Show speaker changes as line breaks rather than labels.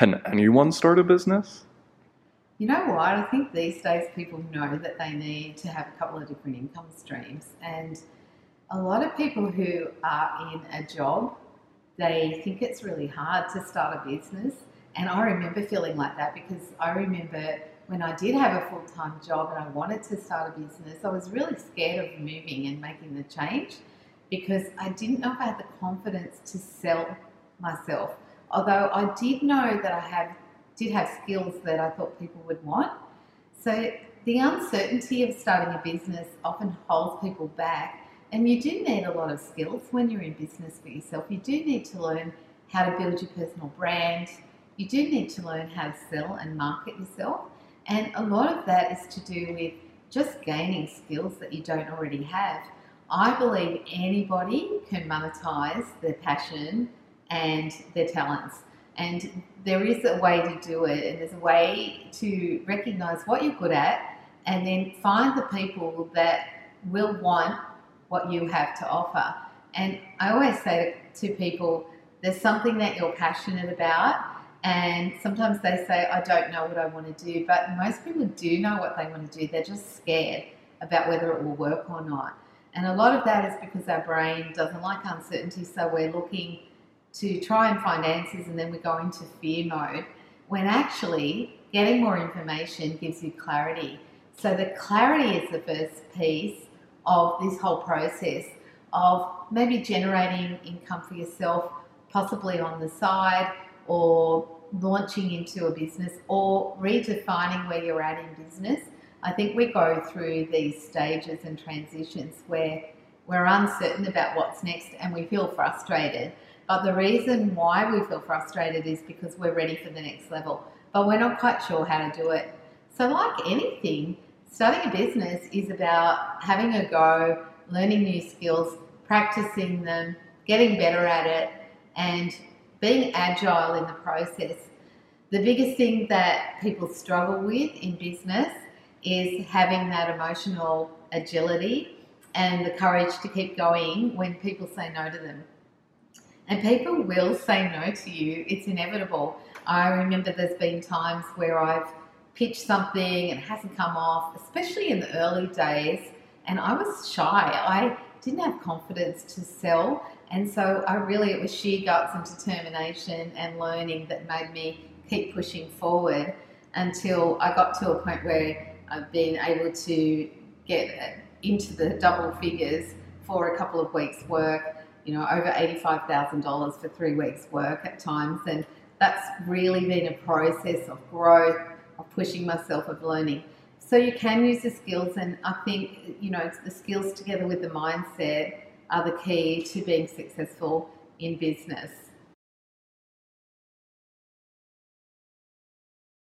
Can anyone start a business?
You know what? I think these days people know that they need to have a couple of different income streams. And a lot of people who are in a job, they think it's really hard to start a business. And I remember feeling like that because I remember when I did have a full time job and I wanted to start a business, I was really scared of moving and making the change because I didn't know if I had the confidence to sell myself. Although I did know that I have did have skills that I thought people would want. So the uncertainty of starting a business often holds people back. And you do need a lot of skills when you're in business for yourself. You do need to learn how to build your personal brand. You do need to learn how to sell and market yourself. And a lot of that is to do with just gaining skills that you don't already have. I believe anybody can monetize their passion and their talents. And there is a way to do it, and there's a way to recognize what you're good at, and then find the people that will want what you have to offer. And I always say to people, there's something that you're passionate about, and sometimes they say, I don't know what I want to do, but most people do know what they want to do, they're just scared about whether it will work or not. And a lot of that is because our brain doesn't like uncertainty, so we're looking to try and find answers and then we go into fear mode when actually getting more information gives you clarity. So the clarity is the first piece of this whole process of maybe generating income for yourself, possibly on the side, or launching into a business, or redefining where you're at in business. I think we go through these stages and transitions where we're uncertain about what's next and we feel frustrated. But the reason why we feel frustrated is because we're ready for the next level, but we're not quite sure how to do it. So, like anything, starting a business is about having a go, learning new skills, practicing them, getting better at it, and being agile in the process. The biggest thing that people struggle with in business is having that emotional agility and the courage to keep going when people say no to them. And people will say no to you. It's inevitable. I remember there's been times where I've pitched something and it hasn't come off, especially in the early days. And I was shy. I didn't have confidence to sell. And so I really, it was sheer guts and determination and learning that made me keep pushing forward until I got to a point where I've been able to get into the double figures for a couple of weeks' work you know, over $85,000 for three weeks' work at times. And that's really been a process of growth, of pushing myself, of learning. So you can use the skills, and I think, you know, the skills together with the mindset are the key to being successful in business.